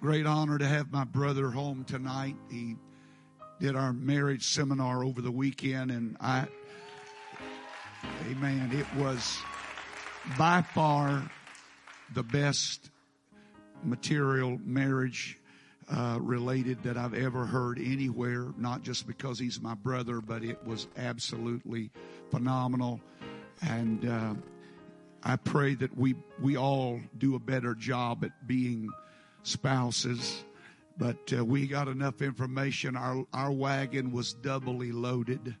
great honor to have my brother home tonight. He did our marriage seminar over the weekend, and I, amen, it was by far the best material marriage uh, related that I've ever heard anywhere, not just because he's my brother, but it was absolutely phenomenal. And uh, I pray that we, we all do a better job at being spouses. But uh, we got enough information. Our, our wagon was doubly loaded.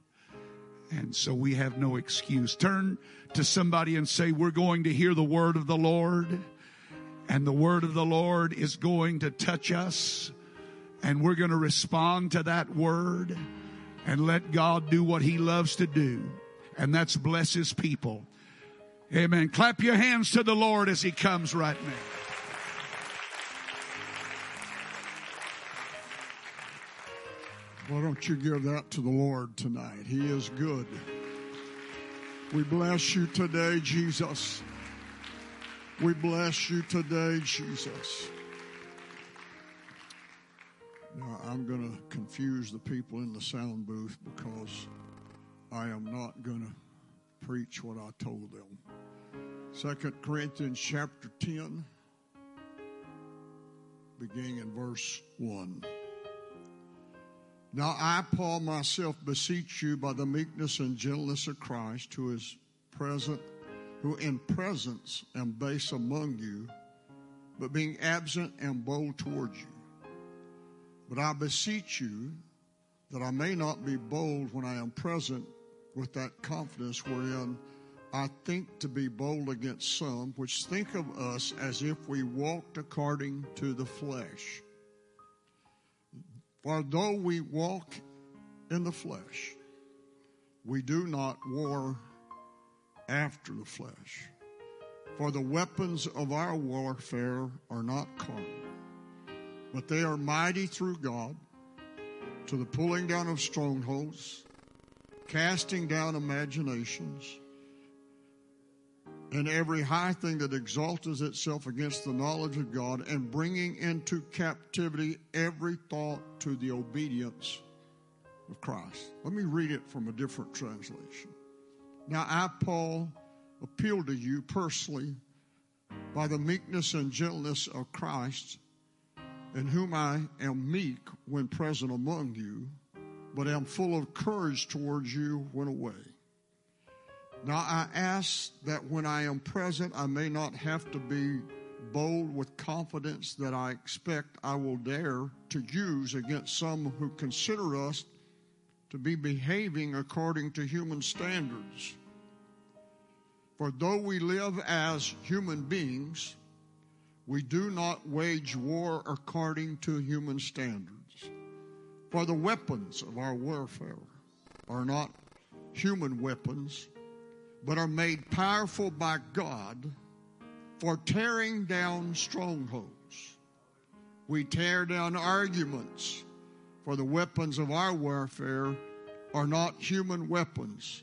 And so we have no excuse. Turn to somebody and say, We're going to hear the word of the Lord. And the word of the Lord is going to touch us. And we're going to respond to that word and let God do what he loves to do. And that's bless his people. Amen. Clap your hands to the Lord as he comes right now. Why don't you give that to the Lord tonight? He is good. We bless you today, Jesus. We bless you today, Jesus. Now, I'm going to confuse the people in the sound booth because I am not going to preach what I told them. Second Corinthians chapter 10, beginning in verse 1. Now I, Paul, myself beseech you by the meekness and gentleness of Christ, who is present, who in presence am base among you, but being absent am bold towards you. But I beseech you that I may not be bold when I am present with that confidence wherein I think to be bold against some which think of us as if we walked according to the flesh. For though we walk in the flesh, we do not war after the flesh. For the weapons of our warfare are not carnal, but they are mighty through God to the pulling down of strongholds, casting down imaginations, and every high thing that exalts itself against the knowledge of God, and bringing into captivity every thought to the obedience of Christ. Let me read it from a different translation. Now, I, Paul, appeal to you personally by the meekness and gentleness of Christ, in whom I am meek when present among you, but am full of courage towards you when away. Now I ask that when I am present, I may not have to be bold with confidence that I expect I will dare to use against some who consider us to be behaving according to human standards. For though we live as human beings, we do not wage war according to human standards. For the weapons of our warfare are not human weapons but are made powerful by God for tearing down strongholds. We tear down arguments, for the weapons of our warfare are not human weapons.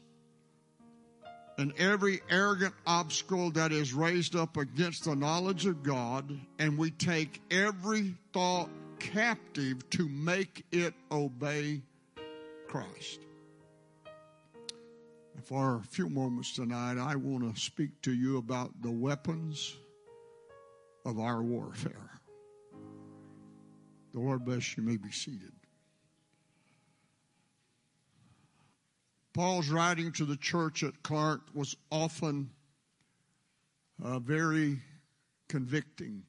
And every arrogant obstacle that is raised up against the knowledge of God, and we take every thought captive to make it obey Christ. For a few moments tonight, I want to speak to you about the weapons of our warfare. The Lord bless you. may be seated. Paul's writing to the church at Clark was often uh, very convicting.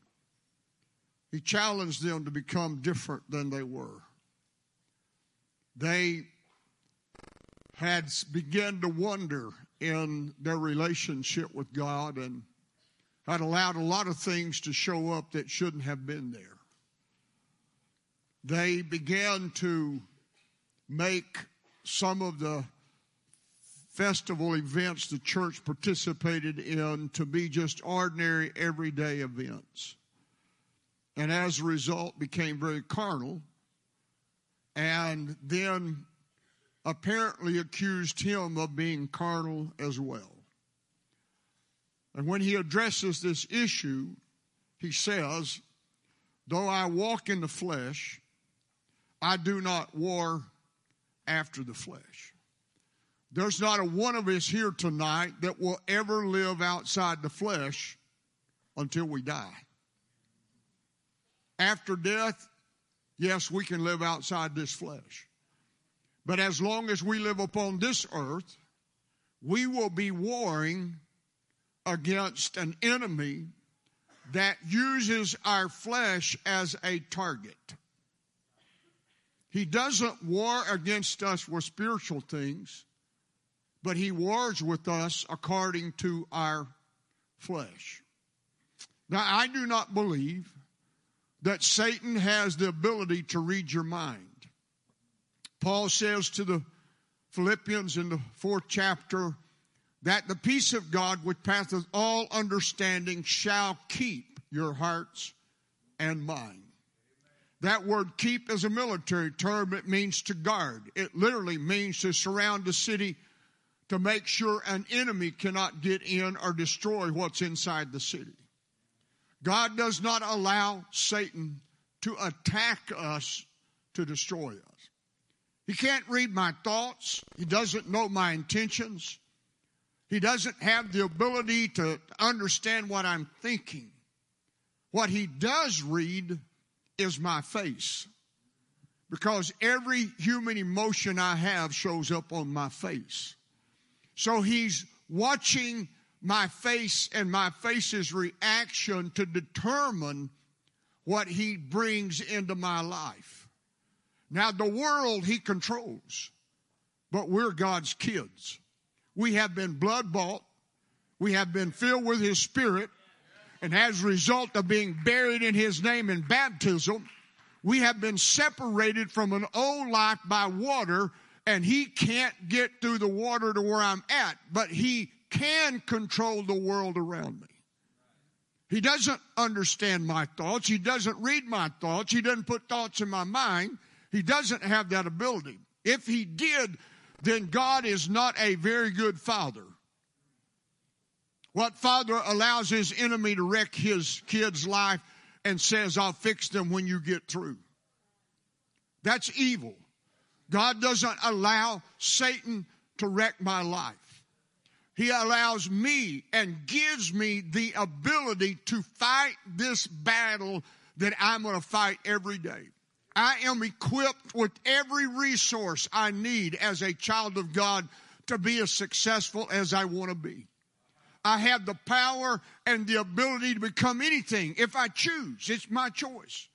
He challenged them to become different than they were. They had begun to wonder in their relationship with God and had allowed a lot of things to show up that shouldn't have been there. They began to make some of the festival events the church participated in to be just ordinary everyday events. And as a result became very carnal and then apparently accused him of being carnal as well. And when he addresses this issue, he says, though I walk in the flesh, I do not war after the flesh. There's not a one of us here tonight that will ever live outside the flesh until we die. After death, yes, we can live outside this flesh. But as long as we live upon this earth, we will be warring against an enemy that uses our flesh as a target. He doesn't war against us with spiritual things, but he wars with us according to our flesh. Now, I do not believe that Satan has the ability to read your mind. Paul says to the Philippians in the fourth chapter that the peace of God, which passeth all understanding, shall keep your hearts and mind. That word keep is a military term. It means to guard. It literally means to surround a city to make sure an enemy cannot get in or destroy what's inside the city. God does not allow Satan to attack us to destroy us. He can't read my thoughts. He doesn't know my intentions. He doesn't have the ability to understand what I'm thinking. What he does read is my face. Because every human emotion I have shows up on my face. So he's watching my face and my face's reaction to determine what he brings into my life. Now, the world he controls, but we're God's kids. We have been blood bought. We have been filled with His Spirit. And as a result of being buried in His name in baptism, we have been separated from an old life by water and He can't get through the water to where I'm at, but He can control the world around me. He doesn't understand my thoughts. He doesn't read my thoughts. He doesn't put thoughts in my mind. He doesn't have that ability. If he did, then God is not a very good father. What father allows his enemy to wreck his kid's life and says, I'll fix them when you get through? That's evil. God doesn't allow Satan to wreck my life. He allows me and gives me the ability to fight this battle that I'm going to fight every day. I am equipped with every resource I need as a child of God to be as successful as I want to be. I have the power and the ability to become anything if I choose. It's my choice.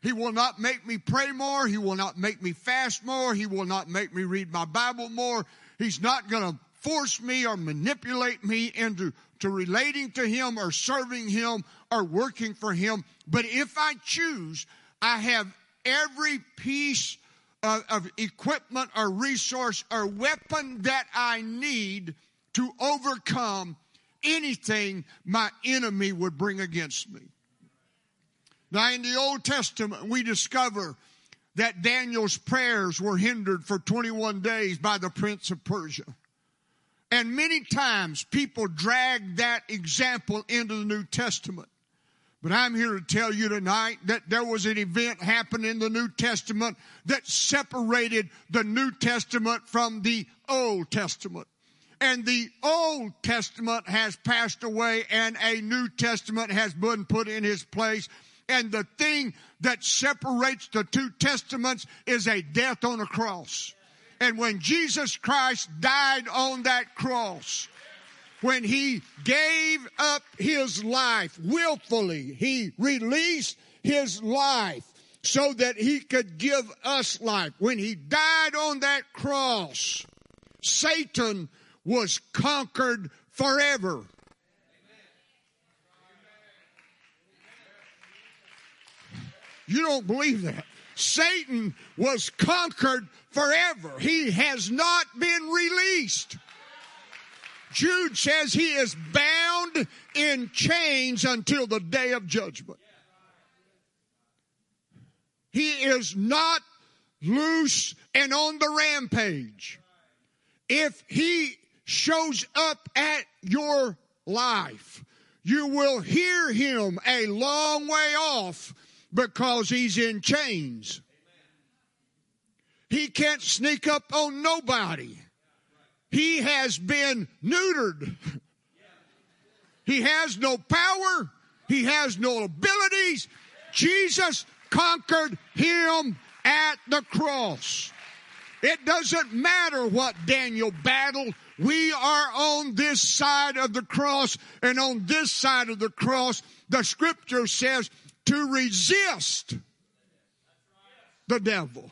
He will not make me pray more. He will not make me fast more. He will not make me read my Bible more. He's not going to force me or manipulate me into to relating to him or serving him or working for him. But if I choose, I have every piece of, of equipment or resource or weapon that I need to overcome anything my enemy would bring against me. Now, in the Old Testament, we discover that Daniel's prayers were hindered for 21 days by the prince of Persia. And many times people drag that example into the New Testament. But I'm here to tell you tonight that there was an event happened in the New Testament that separated the New Testament from the Old Testament. And the Old Testament has passed away and a New Testament has been put in his place. And the thing that separates the two testaments is a death on a cross. And when Jesus Christ died on that cross, when he gave up his life willfully, he released his life so that he could give us life. When he died on that cross, Satan was conquered forever. You don't believe that. Satan was conquered forever. He has not been released. Jude says he is bound in chains until the day of judgment. He is not loose and on the rampage. If he shows up at your life, you will hear him a long way off because he's in chains. He can't sneak up on nobody. He has been neutered. He has no power. He has no abilities. Jesus conquered him at the cross. It doesn't matter what Daniel battled. We are on this side of the cross and on this side of the cross, the scripture says to resist the devil.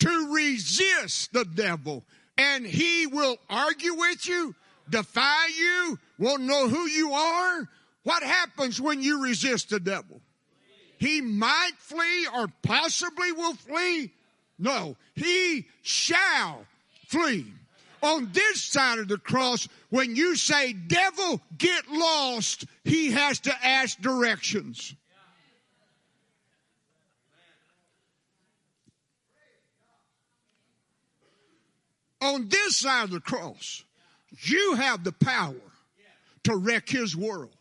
To resist the devil. And he will argue with you, defy you, won't know who you are. What happens when you resist the devil? He might flee or possibly will flee. No, he shall flee. On this side of the cross, when you say, devil, get lost, he has to ask directions. On this side of the cross, you have the power to wreck his world.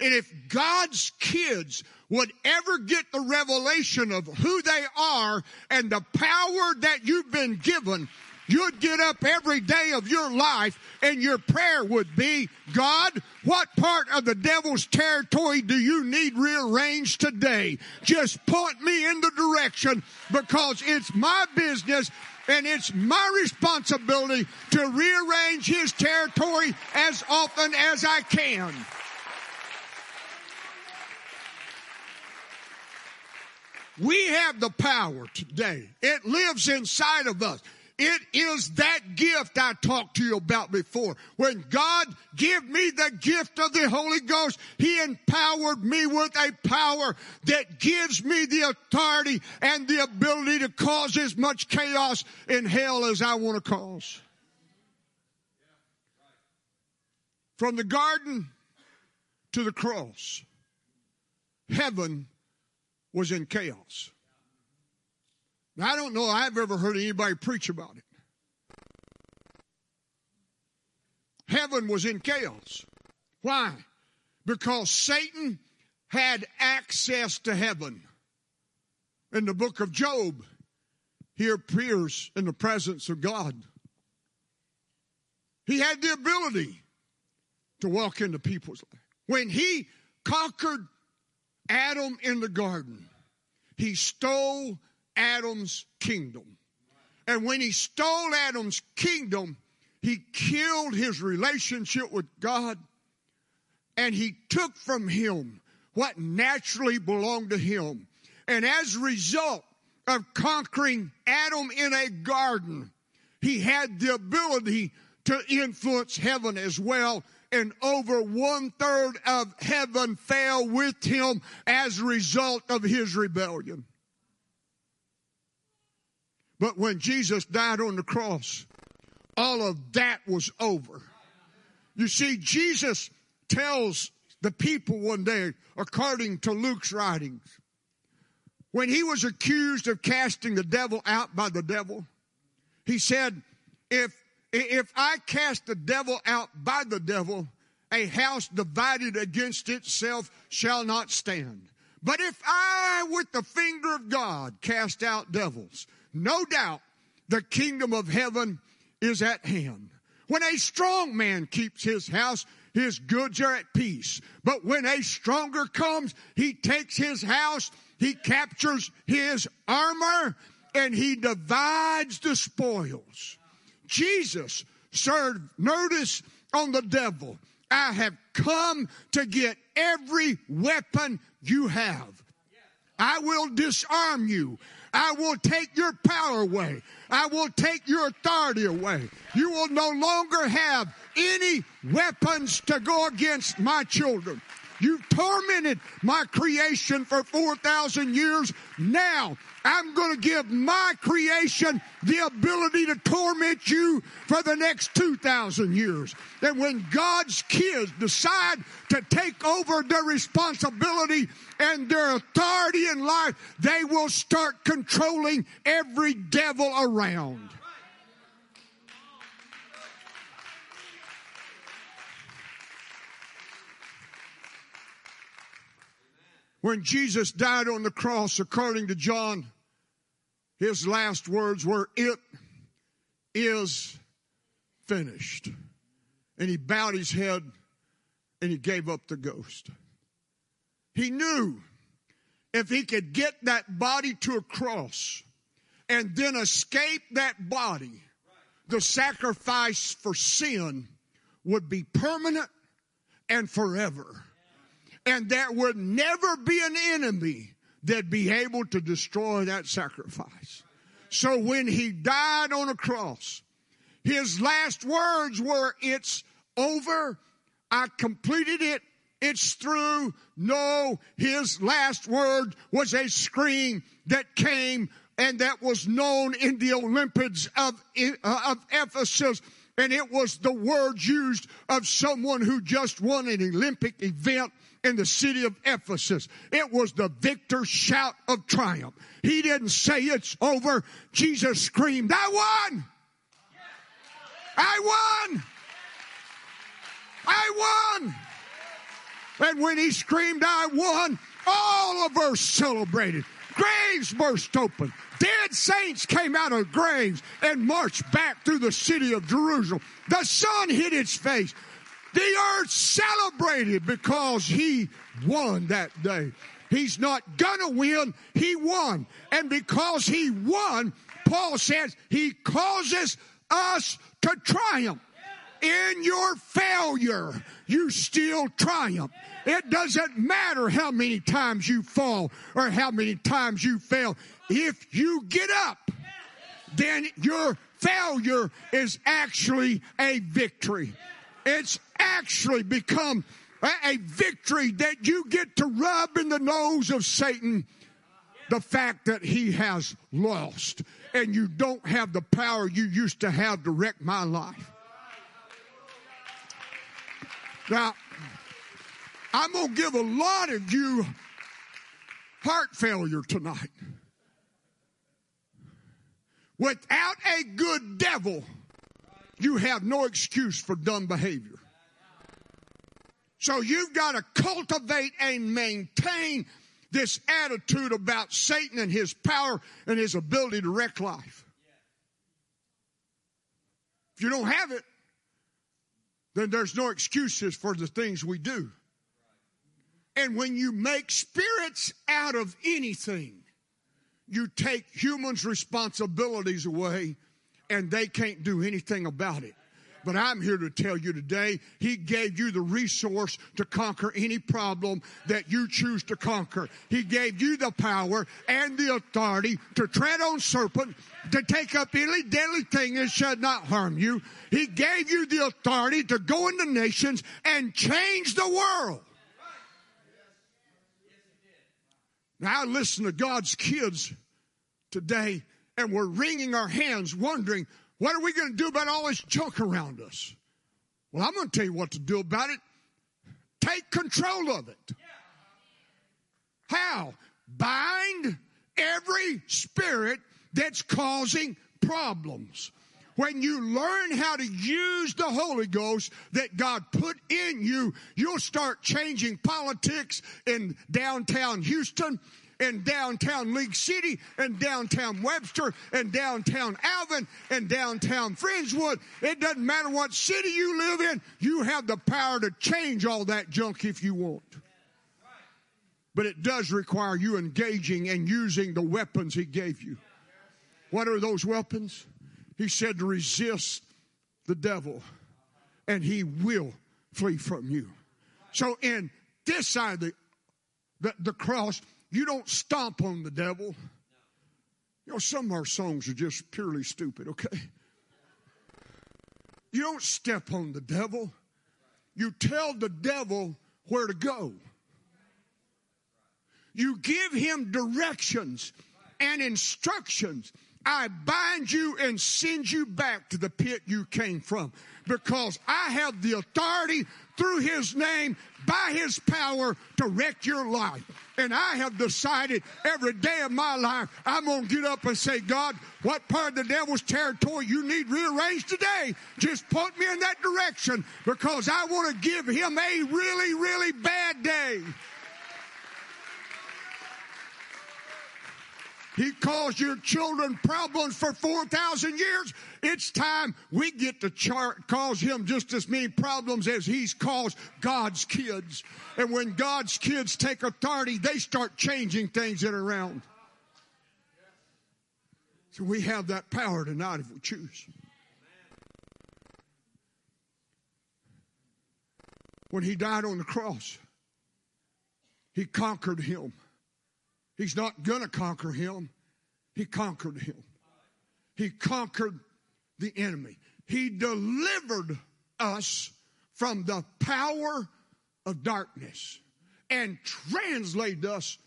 And if God's kids would ever get the revelation of who they are and the power that you've been given, you'd get up every day of your life and your prayer would be, God, what part of the devil's territory do you need rearranged today? Just point me in the direction because it's my business and it's my responsibility to rearrange his territory as often as I can. We have the power today. It lives inside of us. It is that gift I talked to you about before. When God gave me the gift of the Holy Ghost, He empowered me with a power that gives me the authority and the ability to cause as much chaos in hell as I want to cause. From the garden to the cross, heaven was in chaos. I don't know I've ever heard anybody preach about it. Heaven was in chaos. Why? Because Satan had access to heaven. In the book of Job, he appears in the presence of God. He had the ability to walk into people's life. When he conquered Adam in the garden, he stole Adam's kingdom. And when he stole Adam's kingdom, he killed his relationship with God and he took from him what naturally belonged to him. And as a result of conquering Adam in a garden, he had the ability to influence heaven as well and over one third of heaven fell with him as a result of his rebellion. But when Jesus died on the cross, all of that was over. You see, Jesus tells the people one day, according to Luke's writings, when he was accused of casting the devil out by the devil, he said, if if I cast the devil out by the devil, a house divided against itself shall not stand. But if I, with the finger of God, cast out devils, no doubt the kingdom of heaven is at hand. When a strong man keeps his house, his goods are at peace. But when a stronger comes, he takes his house, he captures his armor, and he divides the spoils. Jesus served notice on the devil. I have come to get every weapon you have. I will disarm you. I will take your power away. I will take your authority away. You will no longer have any weapons to go against my children. You've tormented my creation for 4,000 years. Now I'm going to give my creation the ability to torment you for the next 2,000 years. And when God's kids decide to take over their responsibility and their authority in life, they will start controlling every devil around. When Jesus died on the cross, according to John, his last words were, It is finished. And he bowed his head and he gave up the ghost. He knew if he could get that body to a cross and then escape that body, the sacrifice for sin would be permanent and forever. And there would never be an enemy that'd be able to destroy that sacrifice. So when he died on a cross, his last words were, It's over. I completed it. It's through. No, his last word was a scream that came and that was known in the Olympics of, uh, of Ephesus. And it was the word used of someone who just won an Olympic event in the city of Ephesus. It was the victor's shout of triumph. He didn't say it's over. Jesus screamed, I won! I won! I won! And when he screamed, I won, all of us celebrated. Graves burst open. Dead saints came out of graves and marched back through the city of Jerusalem. The sun hit its face. The earth celebrated because he won that day. He's not gonna win, he won. And because he won, Paul says he causes us to triumph. In your failure, you still triumph. It doesn't matter how many times you fall or how many times you fail. If you get up, then your failure is actually a victory. It's actually become a victory that you get to rub in the nose of Satan the fact that he has lost and you don't have the power you used to have to wreck my life. Now, I'm going to give a lot of you heart failure tonight. Without a good devil, you have no excuse for dumb behavior. So you've got to cultivate and maintain this attitude about Satan and his power and his ability to wreck life. If you don't have it, then there's no excuses for the things we do. And when you make spirits out of anything, you take humans' responsibilities away and they can't do anything about it. But I'm here to tell you today, He gave you the resource to conquer any problem that you choose to conquer. He gave you the power and the authority to tread on serpent, to take up any deadly thing that should not harm you. He gave you the authority to go into nations and change the world. Now I listen to God's kids today and we're wringing our hands wondering, what are we going to do about all this junk around us? Well, I'm going to tell you what to do about it. Take control of it. How? Bind every spirit that's causing problems. When you learn how to use the Holy Ghost that God put in you, you'll start changing politics in downtown Houston in downtown League City and downtown Webster and downtown Alvin and downtown Friendswood. It doesn't matter what city you live in, you have the power to change all that junk if you want. But it does require you engaging and using the weapons he gave you. What are those weapons? He said to resist the devil and he will flee from you. So in this side of the, the, the cross, you don't stomp on the devil. You know, some of our songs are just purely stupid, okay? You don't step on the devil. You tell the devil where to go. You give him directions and instructions. I bind you and send you back to the pit you came from because I have the authority through his name by his power to wreck your life. And I have decided every day of my life, I'm going to get up and say, God, what part of the devil's territory you need rearranged today? Just point me in that direction because I want to give him a really, really bad day. He caused your children problems for 4,000 years. It's time we get to chart, cause him just as many problems as he's caused God's kids. And when God's kids take authority, they start changing things that are around. So we have that power tonight if we choose. When he died on the cross, he conquered him. He's not going to conquer him. He conquered him. He conquered the enemy. He delivered us from the power of darkness and translated us.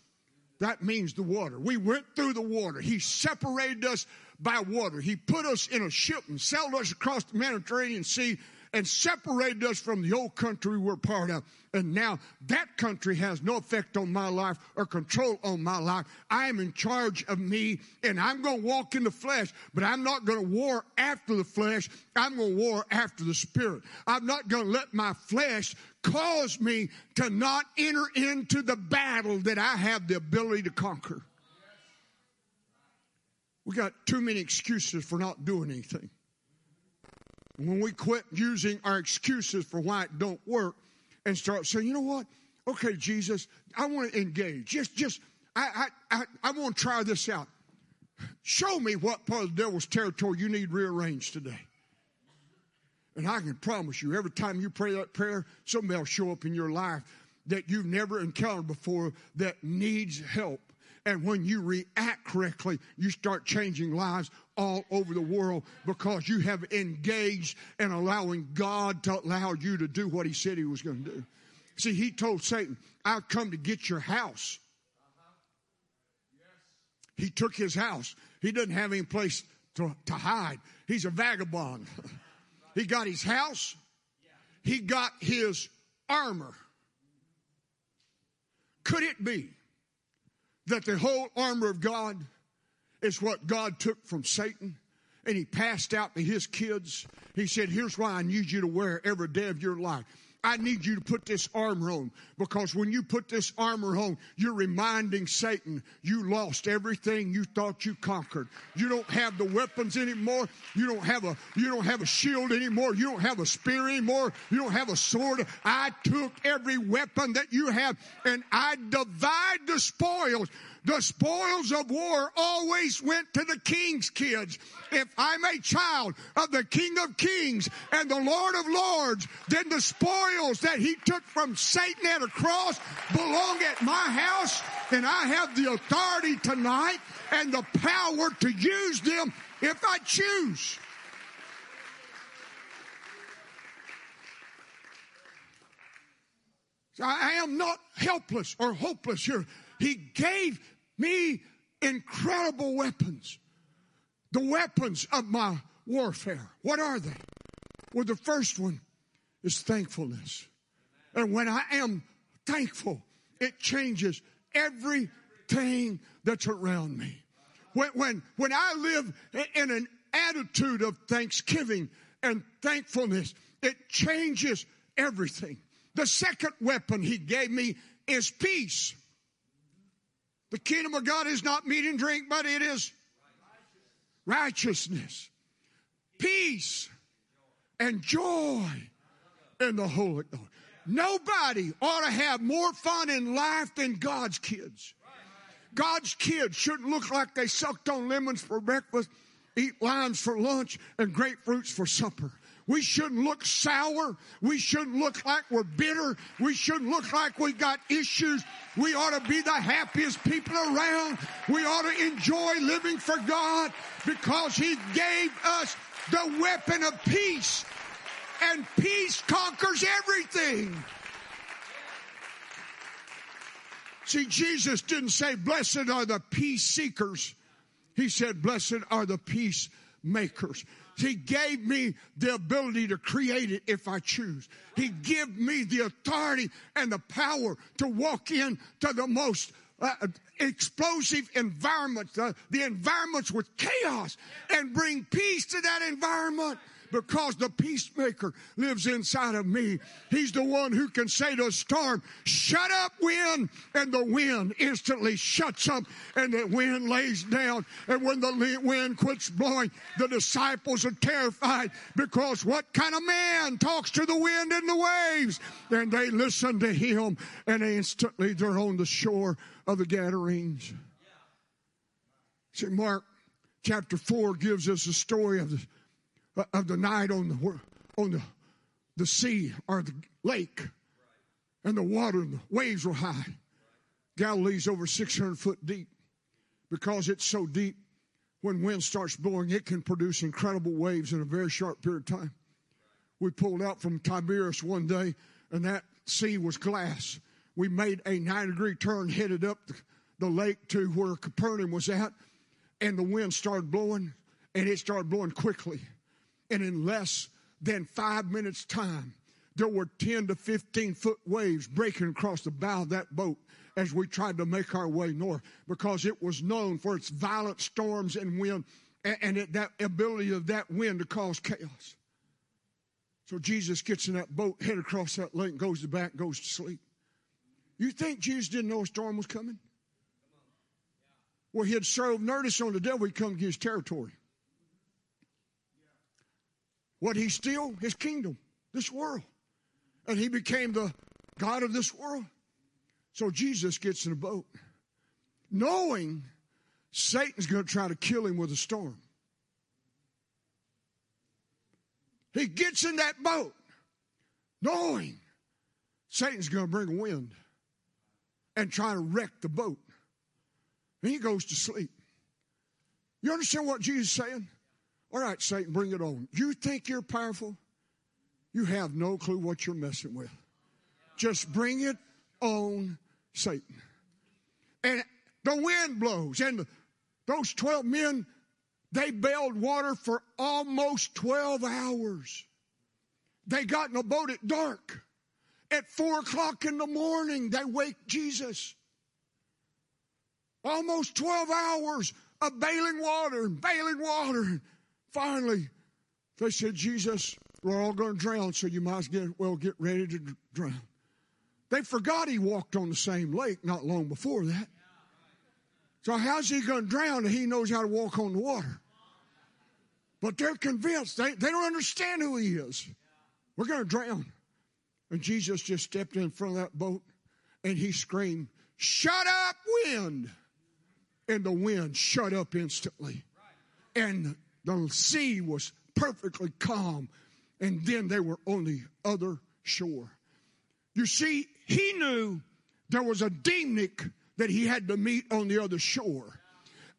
That means the water. We went through the water. He separated us by water. He put us in a ship and sailed us across the Mediterranean Sea and separated us from the old country we're part of. And now that country has no effect on my life or control on my life. I am in charge of me and I'm going to walk in the flesh, but I'm not going to war after the flesh. I'm going to war after the spirit. I'm not going to let my flesh cause me to not enter into the battle that I have the ability to conquer. We got too many excuses for not doing anything. When we quit using our excuses for why it don't work and start saying, you know what? Okay, Jesus, I want to engage. Just, just, I, I, I, I want to try this out. Show me what part of the devil's territory you need rearranged today. And I can promise you, every time you pray that prayer, somebody will show up in your life that you've never encountered before that needs help. And when you react correctly, you start changing lives all over the world because you have engaged in allowing God to allow you to do what He said He was going to do. See, He told Satan, I'll come to get your house. He took his house. He doesn't have any place to, to hide. He's a vagabond. he got his house. He got his armor. Could it be that the whole armor of God is what God took from Satan and he passed out to his kids. He said, Here's why I need you to wear every day of your life. I need you to put this armor on because when you put this armor on, you're reminding Satan you lost everything you thought you conquered. You don't have the weapons anymore. You don't have a you don't have a shield anymore. You don't have a spear anymore. You don't have a sword. I took every weapon that you have and I divide the spoils the spoils of war always went to the king's kids. If I'm a child of the King of Kings and the Lord of Lords, then the spoils that he took from Satan at a cross belong at my house, and I have the authority tonight and the power to use them if I choose. I am not helpless or hopeless here. He gave me incredible weapons. The weapons of my warfare. What are they? Well, the first one is thankfulness. And when I am thankful, it changes everything that's around me. When, when, when I live in an attitude of thanksgiving and thankfulness, it changes everything. The second weapon he gave me is peace. The kingdom of God is not meat and drink, but it is righteousness, peace, and joy in the Holy Ghost. Nobody ought to have more fun in life than God's kids. God's kids shouldn't look like they sucked on lemons for breakfast, eat limes for lunch, and grapefruits for supper. We shouldn't look sour. We shouldn't look like we're bitter. We shouldn't look like we've got issues. We ought to be the happiest people around. We ought to enjoy living for God because He gave us the weapon of peace. And peace conquers everything. See, Jesus didn't say, blessed are the peace seekers. He said, blessed are the peacemakers. He gave me the ability to create it if I choose. He gave me the authority and the power to walk into the most uh, explosive environment, uh, the environments with chaos, and bring peace to that environment because the peacemaker lives inside of me. He's the one who can say to a storm, shut up wind, and the wind instantly shuts up and the wind lays down. And when the wind quits blowing, the disciples are terrified because what kind of man talks to the wind and the waves? And they listen to him and instantly they're on the shore of the Gadarenes. See, Mark chapter 4 gives us a story of the, Uh, of the night on the, on the, the sea or the lake and the water and the waves were high. Galilee's over 600 foot deep. Because it's so deep, when wind starts blowing, it can produce incredible waves in a very short period of time. We pulled out from Tiberias one day, and that sea was glass. We made a nine degree turn, headed up the, the lake to where Capernaum was at, and the wind started blowing, and it started blowing quickly. And in less than five minutes' time, there were 10 to 15 foot waves breaking across the bow of that boat as we tried to make our way north because it was known for its violent storms and wind and, it, that ability of that wind to cause chaos. So Jesus gets in that boat, head across that lake, goes to back, goes to sleep. You think Jesus didn't know a storm was coming? Well, he had served notice on the devil, he'd come to his territory. What he steal? His kingdom, this world. And he became the God of this world. So Jesus gets in a boat, knowing Satan's going to try to kill him with a storm. He gets in that boat, knowing Satan's going to bring a wind and try to wreck the boat. And he goes to sleep. You understand what Jesus is saying? All right, Satan, bring it on. You think you're powerful? You have no clue what you're messing with. Just bring it on Satan. And the wind blows, and those 12 men, they bailed water for almost 12 hours. They got in a boat at dark. At four o'clock in the morning, they wake Jesus. Almost 12 hours of bailing water and bailing water. Finally, they said, Jesus, we're all going to drown, so you might as well get ready to drown. They forgot he walked on the same lake not long before that. So how's he going to drown if he knows how to walk on the water? But they're convinced. They, they don't understand who he is. We're going to drown. And Jesus just stepped in front of that boat and he screamed, Shut up, wind! And the wind shut up instantly. And the sea was perfectly calm. And then they were on the other shore. You see, he knew there was a demonic that he had to meet on the other shore.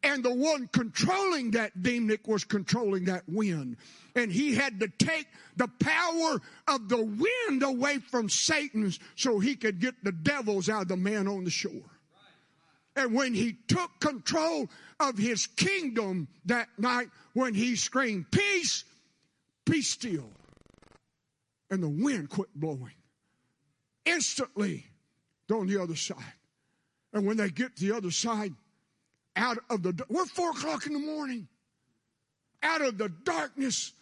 And the one controlling that demonic was controlling that wind. And he had to take the power of the wind away from Satan's so he could get the devils out of the man on the shore. And when he took control of his kingdom that night, when he screamed, Peace, be still. And the wind quit blowing instantly on the other side. And when they get to the other side, out of the, we're four o'clock in the morning. Out of the darkness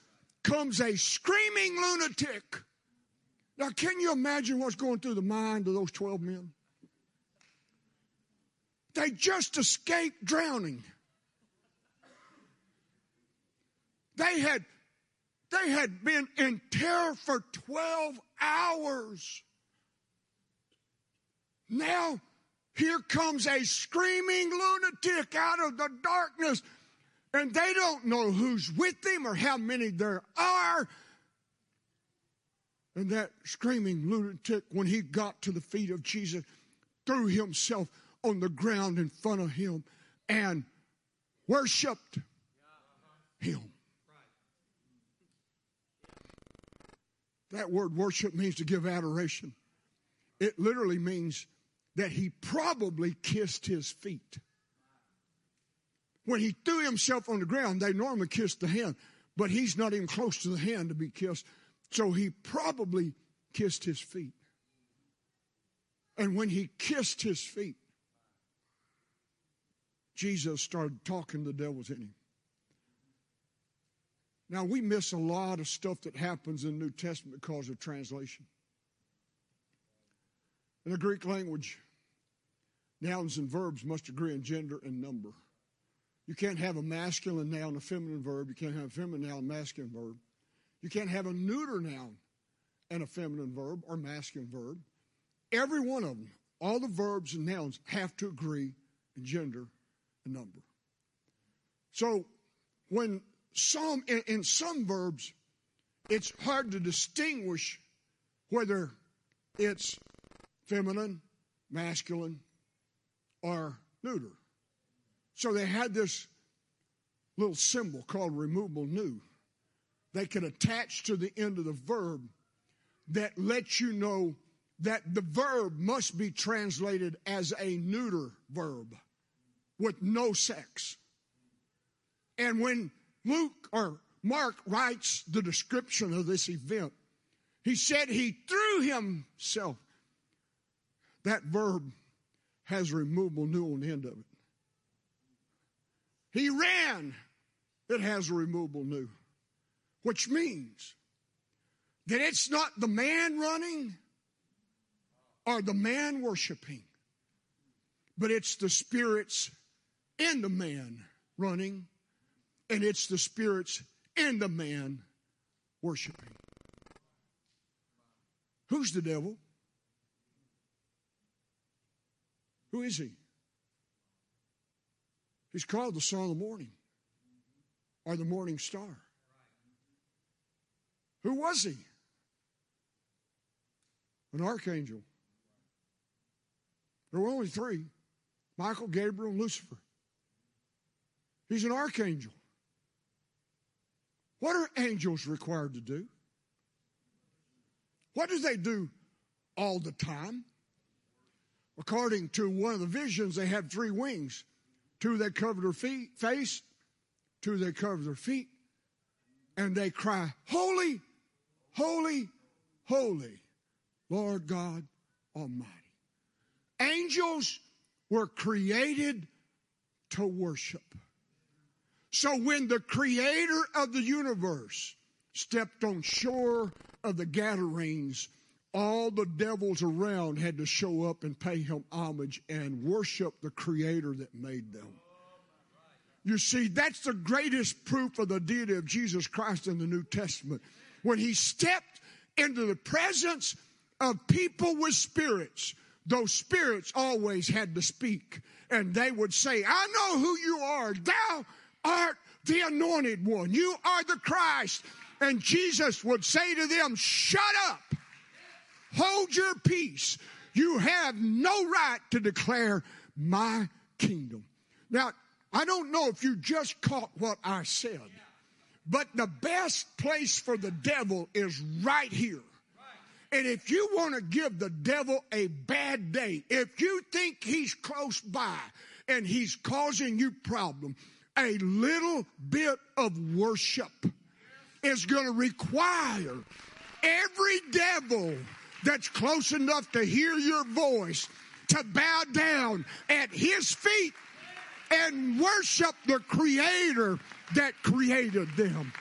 comes a screaming lunatic. Now, can you imagine what's going through the mind of those 12 men? They just escaped drowning. They had, they had been in terror for 12 hours. Now, here comes a screaming lunatic out of the darkness, and they don't know who's with him or how many there are. And that screaming lunatic, when he got to the feet of Jesus, threw himself on the ground in front of him and worshiped him. That word worship means to give adoration. It literally means that he probably kissed his feet. When he threw himself on the ground, they normally kiss the hand, but he's not even close to the hand to be kissed. So he probably kissed his feet. And when he kissed his feet, Jesus started talking the devils in him. Now, we miss a lot of stuff that happens in the New Testament because of translation. In the Greek language, nouns and verbs must agree in gender and number. You can't have a masculine noun, and a feminine verb. You can't have a feminine noun, and a masculine verb. You can't have a neuter noun and a feminine verb or masculine verb. Every one of them, all the verbs and nouns have to agree in gender number. So when some in, in some verbs, it's hard to distinguish whether it's feminine, masculine, or neuter. So they had this little symbol called removable nu. They could attach to the end of the verb that lets you know that the verb must be translated as a neuter verb with no sex. And when Luke or Mark writes the description of this event, he said he threw himself. That verb has a removable nu on the end of it. He ran. It has a removable nu, which means that it's not the man running or the man worshiping, but it's the spirits in the man running, and it's the spirits and the man worshiping. Who's the devil? Who is he? He's called the son of the morning or the morning star. Who was he? An archangel. There were only three Michael, Gabriel, and Lucifer. He's an archangel. What are angels required to do? What do they do all the time? According to one of the visions, they have three wings. Two they cover their feet, face, two they cover their feet, and they cry, Holy, holy, holy, Lord God Almighty. Angels were created to worship. So when the creator of the universe stepped on shore of the Gadarenes, all the devils around had to show up and pay him homage and worship the creator that made them. You see, that's the greatest proof of the deity of Jesus Christ in the New Testament. When he stepped into the presence of people with spirits, those spirits always had to speak. And they would say, I know who you are. Thou art the anointed one. You are the Christ. And Jesus would say to them, Shut up. Hold your peace. You have no right to declare my kingdom. Now, I don't know if you just caught what I said, but the best place for the devil is right here. And if you want to give the devil a bad day, if you think he's close by and he's causing you problem, a little bit of worship is going to require every devil that's close enough to hear your voice to bow down at his feet and worship the creator that created them.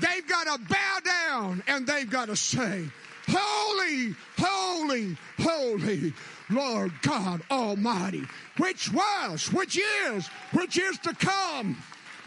They've got to bow down and they've got to say, Holy, holy, holy, Lord God Almighty, which was, which is, which is to come,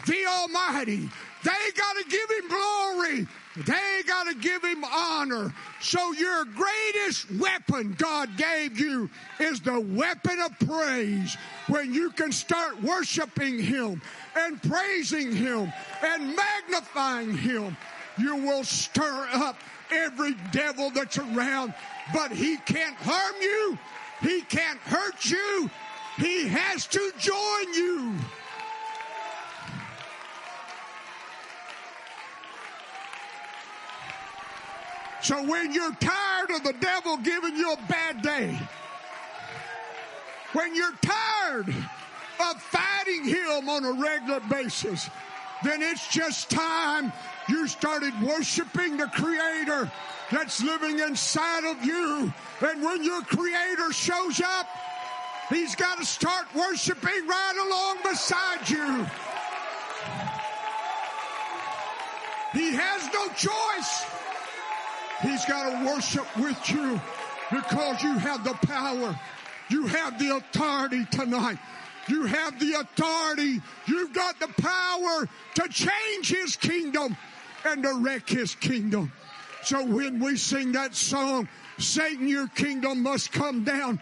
the Almighty. They got to give him glory. They got to give him honor. So your greatest weapon God gave you is the weapon of praise when you can start worshiping him and praising him and magnifying him. You will stir up every devil that's around, but he can't harm you. He can't hurt you. He has to join you. So when you're tired of the devil giving you a bad day, when you're tired of fighting him on a regular basis, then it's just time you started worshiping the Creator that's living inside of you. And when your Creator shows up, He's got to start worshiping right along beside you. He has no choice. He's got to worship with you because you have the power. You have the authority tonight. You have the authority. You've got the power to change his kingdom and to wreck his kingdom. So when we sing that song, Satan, your kingdom must come down.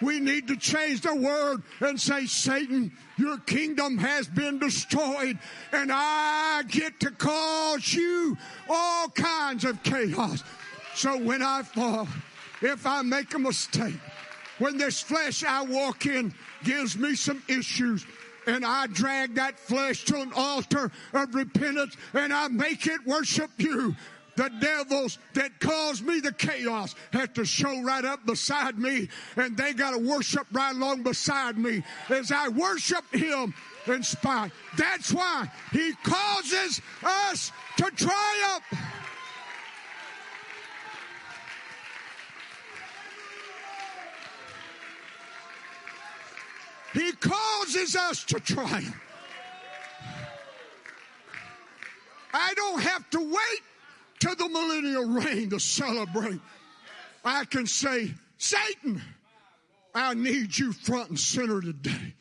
We need to change the word and say, Satan, your kingdom has been destroyed, and I get to cause you all kinds of chaos. So when I fall, if I make a mistake, when this flesh I walk in gives me some issues, and I drag that flesh to an altar of repentance and I make it worship you. The devils that caused me the chaos have to show right up beside me and they got to worship right along beside me as I worship him in spite. That's why he causes us to triumph. He causes us to triumph. I don't have to wait till the millennial reign to celebrate. I can say, Satan, I need you front and center today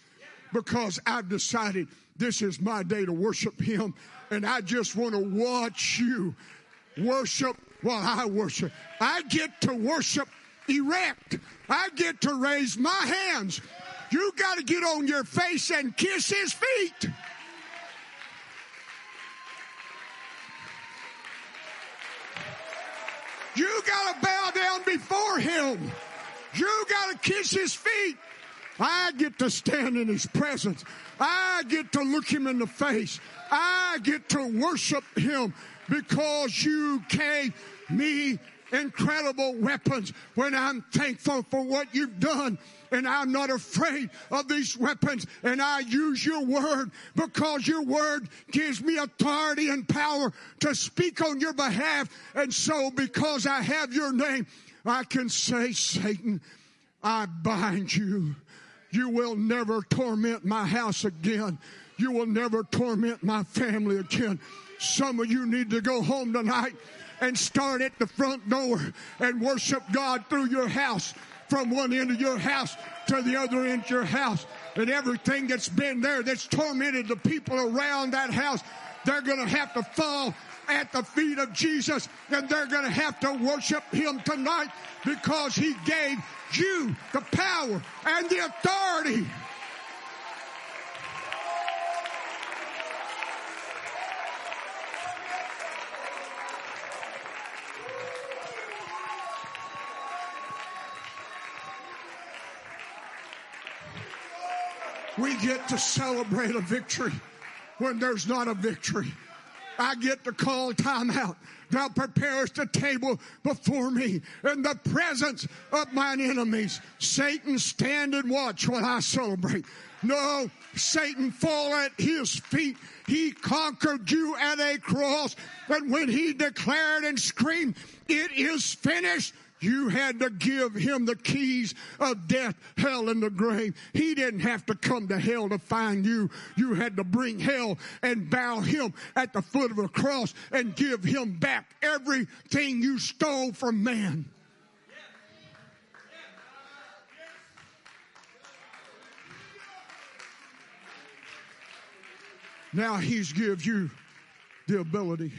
because I've decided this is my day to worship him and I just want to watch you worship while I worship. I get to worship erect. I get to raise my hands you got to get on your face and kiss his feet. You got to bow down before him. You got to kiss his feet. I get to stand in his presence. I get to look him in the face. I get to worship him because you gave me incredible weapons when I'm thankful for what you've done and I'm not afraid of these weapons. And I use your word because your word gives me authority and power to speak on your behalf. And so because I have your name, I can say, Satan, I bind you. You will never torment my house again. You will never torment my family again. Some of you need to go home tonight and start at the front door and worship God through your house from one end of your house to the other end of your house. And everything that's been there that's tormented the people around that house, they're going to have to fall at the feet of Jesus and they're going to have to worship him tonight because he gave you the power and the authority We get to celebrate a victory when there's not a victory. I get to call time out. Thou preparest a table before me in the presence of mine enemies. Satan, stand and watch while I celebrate. No, Satan fall at his feet. He conquered you at a cross. And when he declared and screamed, it is finished, you had to give him the keys of death, hell, and the grave. He didn't have to come to hell to find you. You had to bring hell and bow him at the foot of the cross and give him back everything you stole from man. Now he's give you the ability.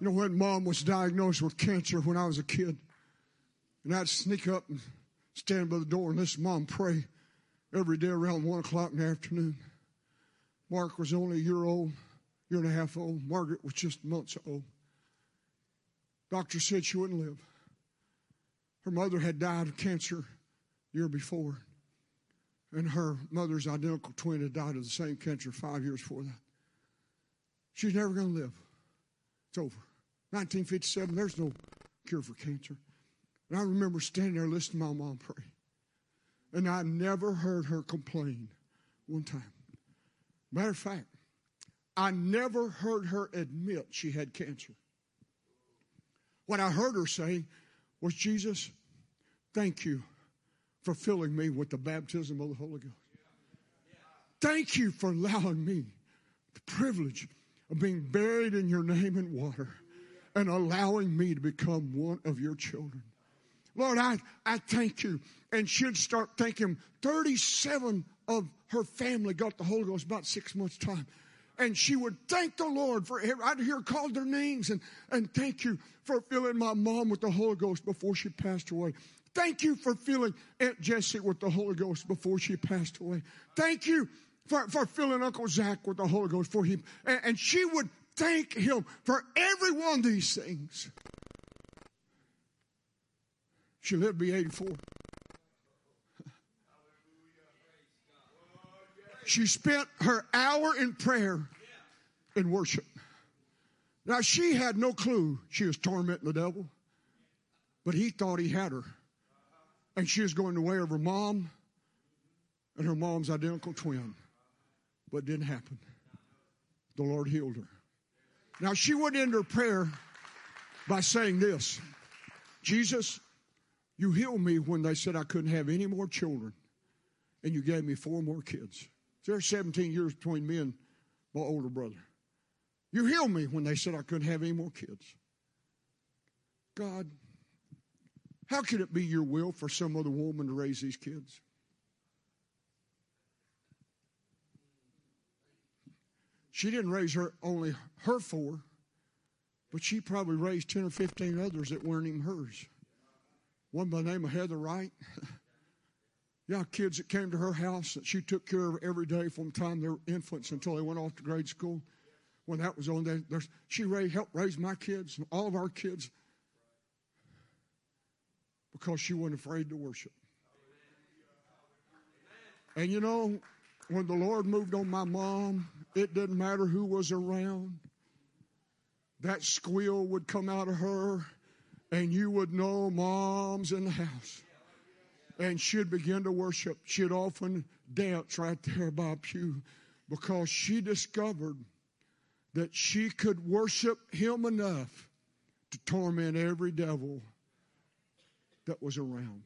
You know, when mom was diagnosed with cancer when I was a kid, and I'd sneak up and stand by the door and listen to mom pray every day around one o'clock in the afternoon. Mark was only a year old, year and a half old. Margaret was just months old. Doctor said she wouldn't live. Her mother had died of cancer year before, and her mother's identical twin had died of the same cancer five years before that. She's never going to live. It's over. 1957, there's no cure for cancer. And I remember standing there listening to my mom pray. And I never heard her complain one time. Matter of fact, I never heard her admit she had cancer. What I heard her say was, Jesus, thank you for filling me with the baptism of the Holy Ghost. Thank you for allowing me the privilege of being buried in your name in water and allowing me to become one of your children. Lord, I, I thank you. And she'd start thinking 37 of her family got the Holy Ghost about six months' time. And she would thank the Lord for, I'd hear called their names and, and thank you for filling my mom with the Holy Ghost before she passed away. Thank you for filling Aunt Jessie with the Holy Ghost before she passed away. Thank you for, for filling Uncle Zach with the Holy Ghost for him. And, and she would thank him for every one of these things. She lived to be 84. She spent her hour in prayer and worship. Now, she had no clue she was tormenting the devil, but he thought he had her. And she was going the way of her mom and her mom's identical twin. But it didn't happen. The Lord healed her. Now, she would end her prayer by saying this Jesus, you healed me when they said I couldn't have any more children, and you gave me four more kids. There's 17 years between me and my older brother. You healed me when they said I couldn't have any more kids. God, how could it be your will for some other woman to raise these kids? She didn't raise her only her four, but she probably raised 10 or 15 others that weren't even hers. One by the name of Heather Wright. Yeah, kids that came to her house that she took care of every day from the time they were infants until they went off to grade school. When that was on, there, she raised, helped raise my kids, and all of our kids, because she wasn't afraid to worship. And you know, when the Lord moved on my mom, it didn't matter who was around. That squeal would come out of her, and you would know mom's in the house and she'd begin to worship. She'd often dance right there by pew because she discovered that she could worship him enough to torment every devil that was around.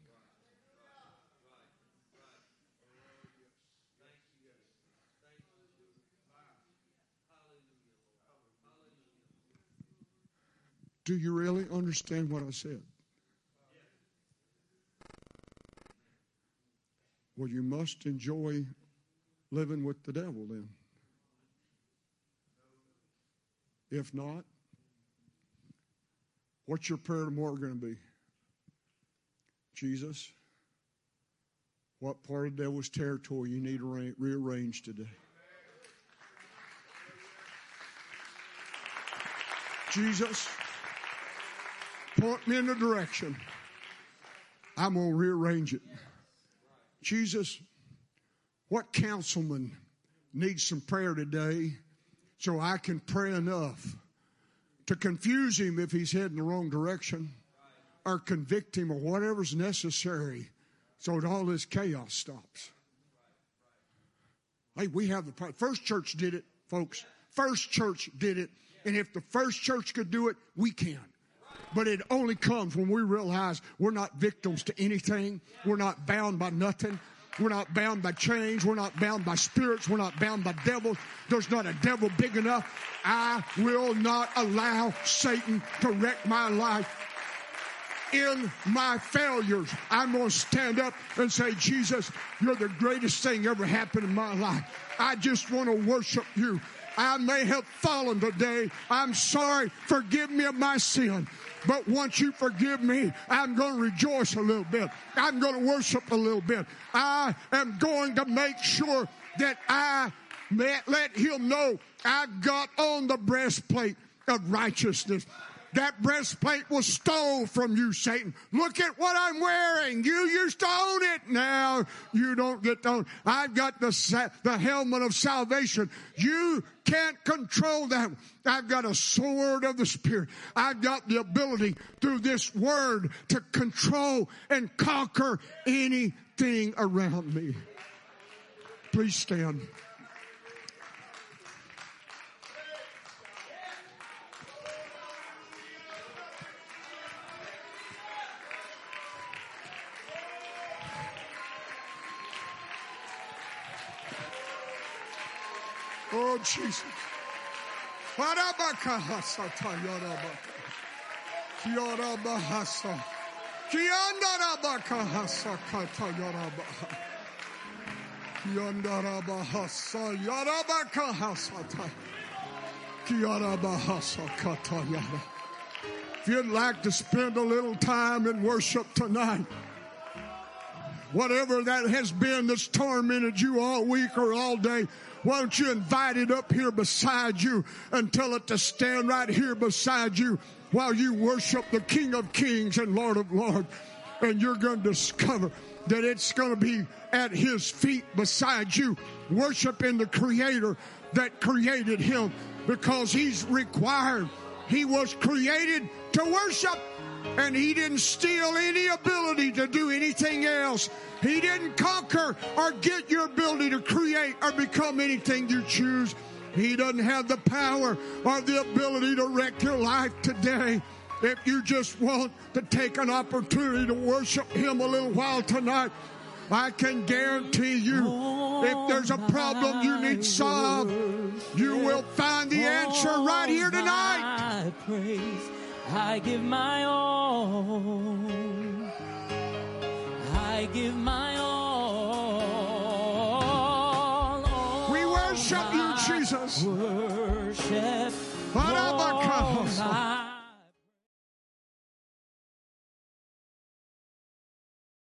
Do you really understand what I said? Well, you must enjoy living with the devil then. If not, what's your prayer tomorrow going to be? Jesus, what part of the devil's territory you need to rearrange today? Jesus, point me in the direction. I'm going to rearrange it. Jesus, what councilman needs some prayer today so I can pray enough to confuse him if he's heading the wrong direction or convict him or whatever's necessary so that all this chaos stops? Hey, we have the first church did it, folks. First church did it. And if the first church could do it, we can. But it only comes when we realize we're not victims to anything. We're not bound by nothing. We're not bound by chains. We're not bound by spirits. We're not bound by devils. There's not a devil big enough. I will not allow Satan to wreck my life. In my failures, I'm going to stand up and say, Jesus, you're the greatest thing ever happened in my life. I just want to worship you. I may have fallen today. I'm sorry. Forgive me of my sin. But once you forgive me, I'm going to rejoice a little bit. I'm going to worship a little bit. I am going to make sure that I let him know I've got on the breastplate of righteousness. That breastplate was stole from you, Satan. Look at what I'm wearing. You used to own it. Now you don't get to own. I've got the, the helmet of salvation. You can't control that. I've got a sword of the Spirit. I've got the ability through this word to control and conquer anything around me. Please stand. Oh, Jesus. Kiandarabahasa yarabakahasata. Kiarabahasa katayara. If you'd like to spend a little time in worship tonight, whatever that has been that's tormented you all week or all day, why don't you invite it up here beside you and tell it to stand right here beside you while you worship the King of Kings and Lord of Lords. And you're going to discover that it's going to be at his feet beside you, worshiping the creator that created him because he's required. He was created to worship and he didn't steal any ability to do anything else. He didn't conquer or get your ability to create or become anything you choose. He doesn't have the power or the ability to wreck your life today. If you just want to take an opportunity to worship Him a little while tonight, I can guarantee you, if there's a problem you need solved, you will find the answer right here tonight. I give my all. I give my all. all We worship you, Jesus. Worship. Barabakahasa. all my